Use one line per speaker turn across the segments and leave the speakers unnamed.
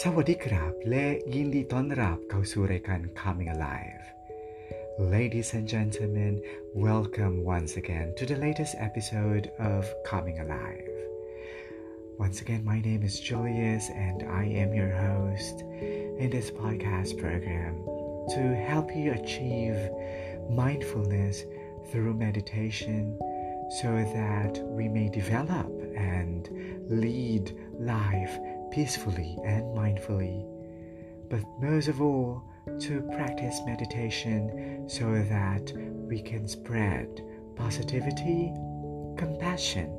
สวัสดีครับและยินดีต้อนรับเข้าสู่รายการ Coming Alive Ladies and gentlemen welcome once again to the latest episode of Coming Alive Once again my name is Julius and I am your host in this podcast program to help you achieve mindfulness through meditation so that we may develop and lead life peacefully and mindfully, but most of all, to practice meditation so that we can spread positivity, compassion,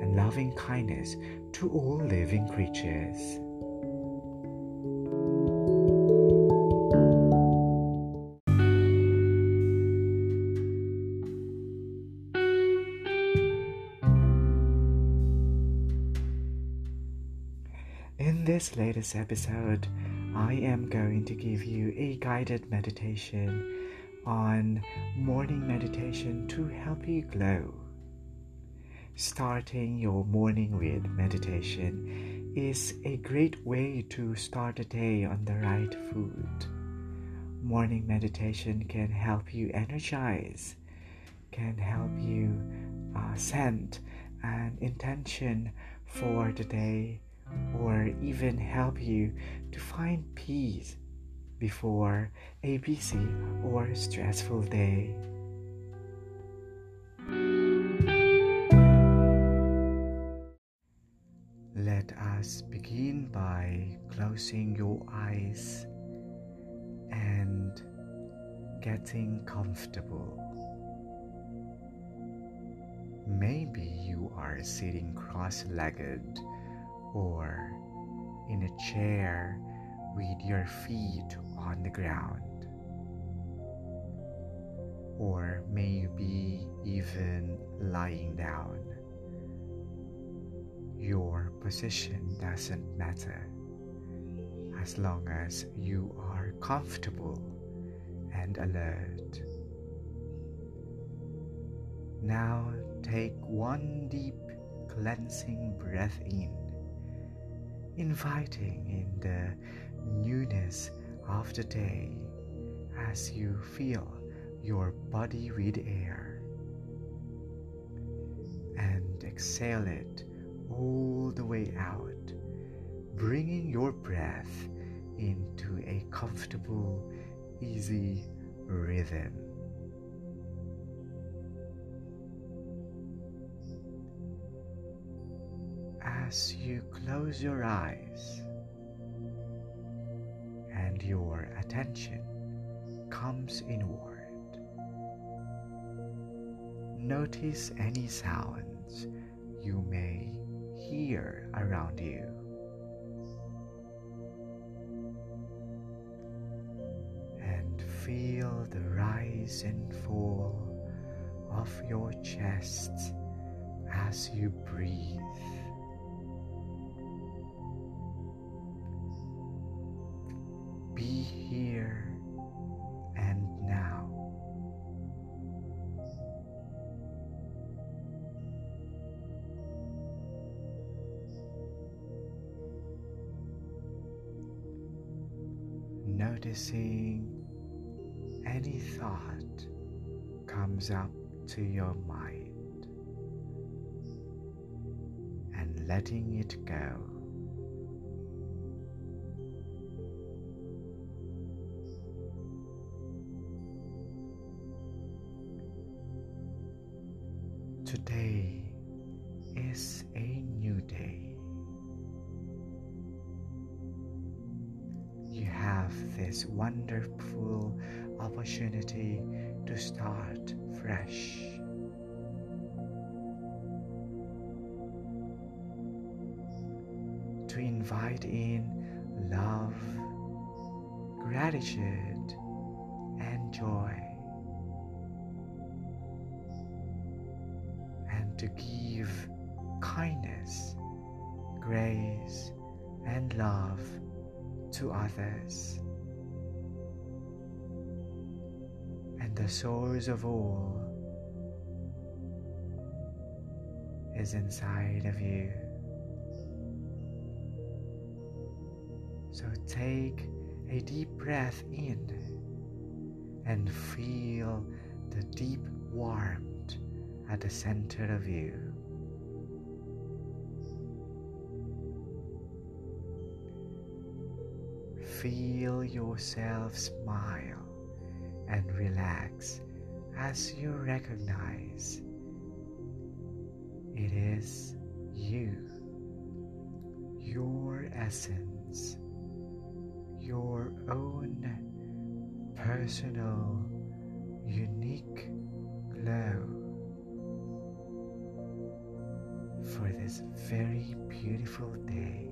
and loving kindness to all living creatures. This latest episode, I am going to give you a guided meditation on morning meditation to help you glow. Starting your morning with meditation is a great way to start the day on the right foot. Morning meditation can help you energize, can help you uh, set an intention for the day or even help you to find peace before a busy or stressful day. Let us begin by closing your eyes and getting comfortable. Maybe you are sitting cross legged or in a chair with your feet on the ground. Or maybe even lying down. Your position doesn't matter as long as you are comfortable and alert. Now take one deep cleansing breath in inviting in the newness of the day as you fill your body with air and exhale it all the way out, bringing your breath into a comfortable, easy rhythm. As you close your eyes and your attention comes inward. Notice any sounds you may hear around you. And feel the rise and fall of your chest as you breathe. Noticing any thought comes up to your mind and letting it go. Today is a new day. Have this wonderful opportunity to start fresh. To invite in love, gratitude, and joy. And to give kindness, grace, and love to others. And the source of all is inside of you. So take a deep breath in and feel the deep warmth at the center of you. Feel yourself smile and relax as you recognize it is you, your essence, your own personal, unique glow for this very beautiful day.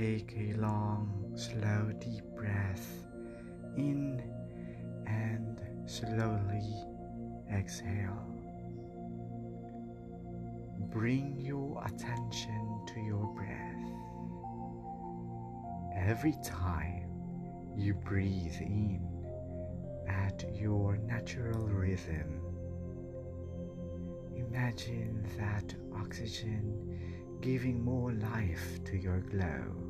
Take a long, slow, deep breath in and slowly exhale. Bring your attention to your breath. Every time you breathe in at your natural rhythm, imagine that oxygen giving more life to your glow.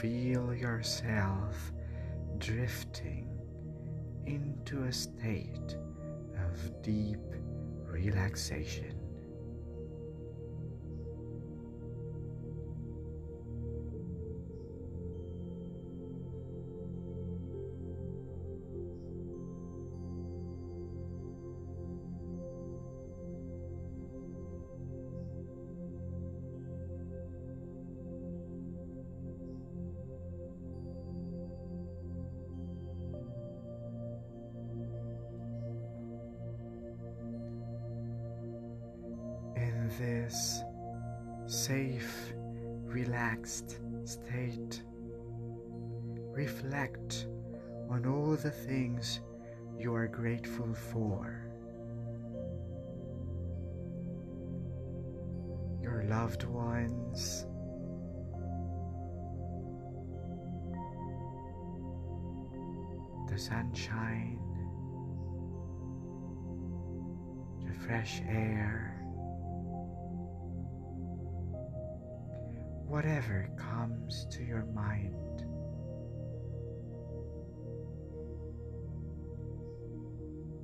Feel yourself drifting into a state of deep relaxation. Safe, relaxed state, reflect on all the things you are grateful for. Your loved ones, the sunshine, the fresh air, whatever comes to your mind.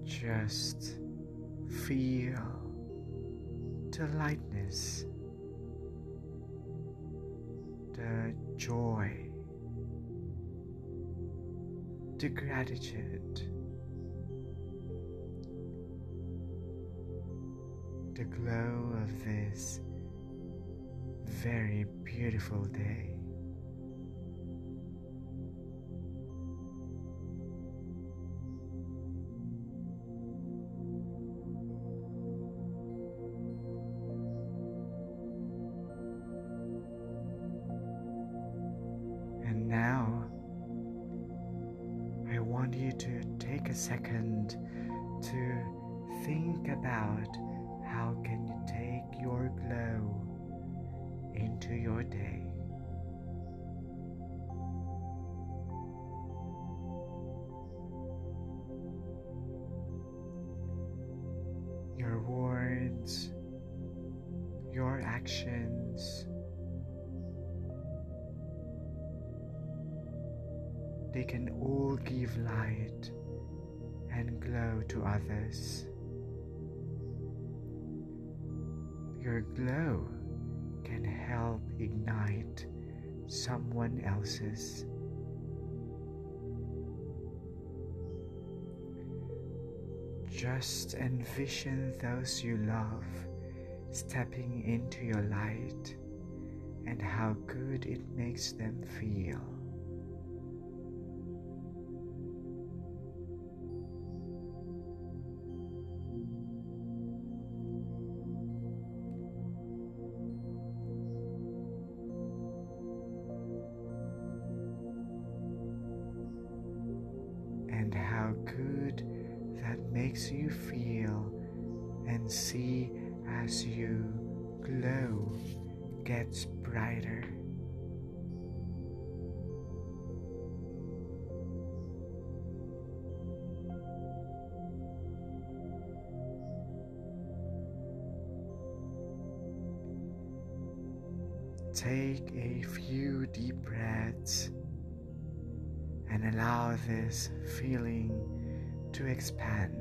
Just feel the lightness, the joy, the gratitude, the glow of this very beautiful day. And now, I want you to take a second to think about how can you take your glow into your day. Your words, your actions, they can all give light and glow to others. Your glow can help ignite someone else's. Just envision those you love stepping into your light and how good it makes them feel. As you glow gets brighter. Take a few deep breaths and allow this feeling to expand.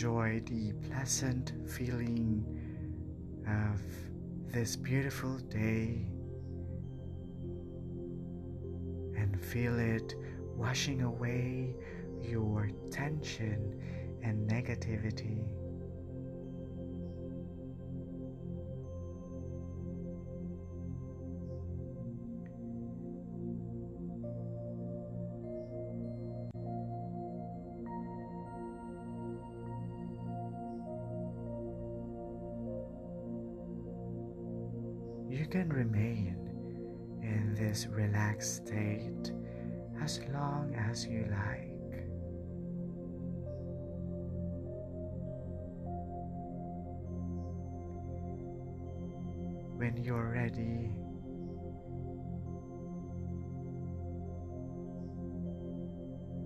Enjoy the pleasant feeling of this beautiful day and feel it washing away your tension and negativity. Can remain in this relaxed state as long as you like. When you're ready,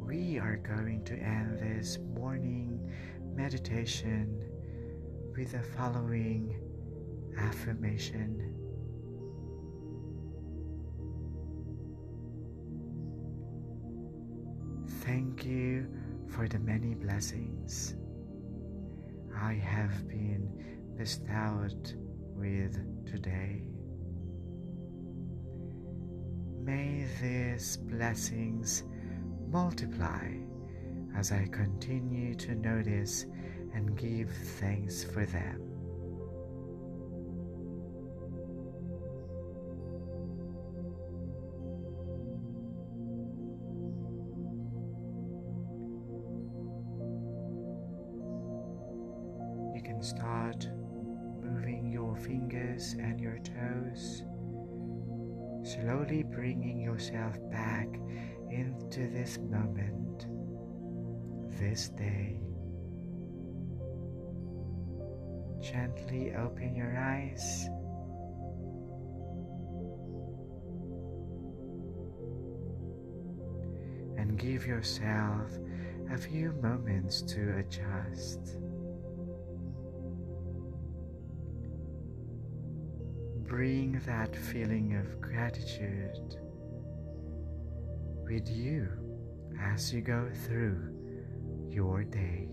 we are going to end this morning meditation with the following affirmation. Thank you for the many blessings I have been bestowed with today. May these blessings multiply as I continue to notice and give thanks for them. Bringing yourself back into this moment, this day. Gently open your eyes. And give yourself a few moments to adjust. Bring that feeling of gratitude with you as you go through your day.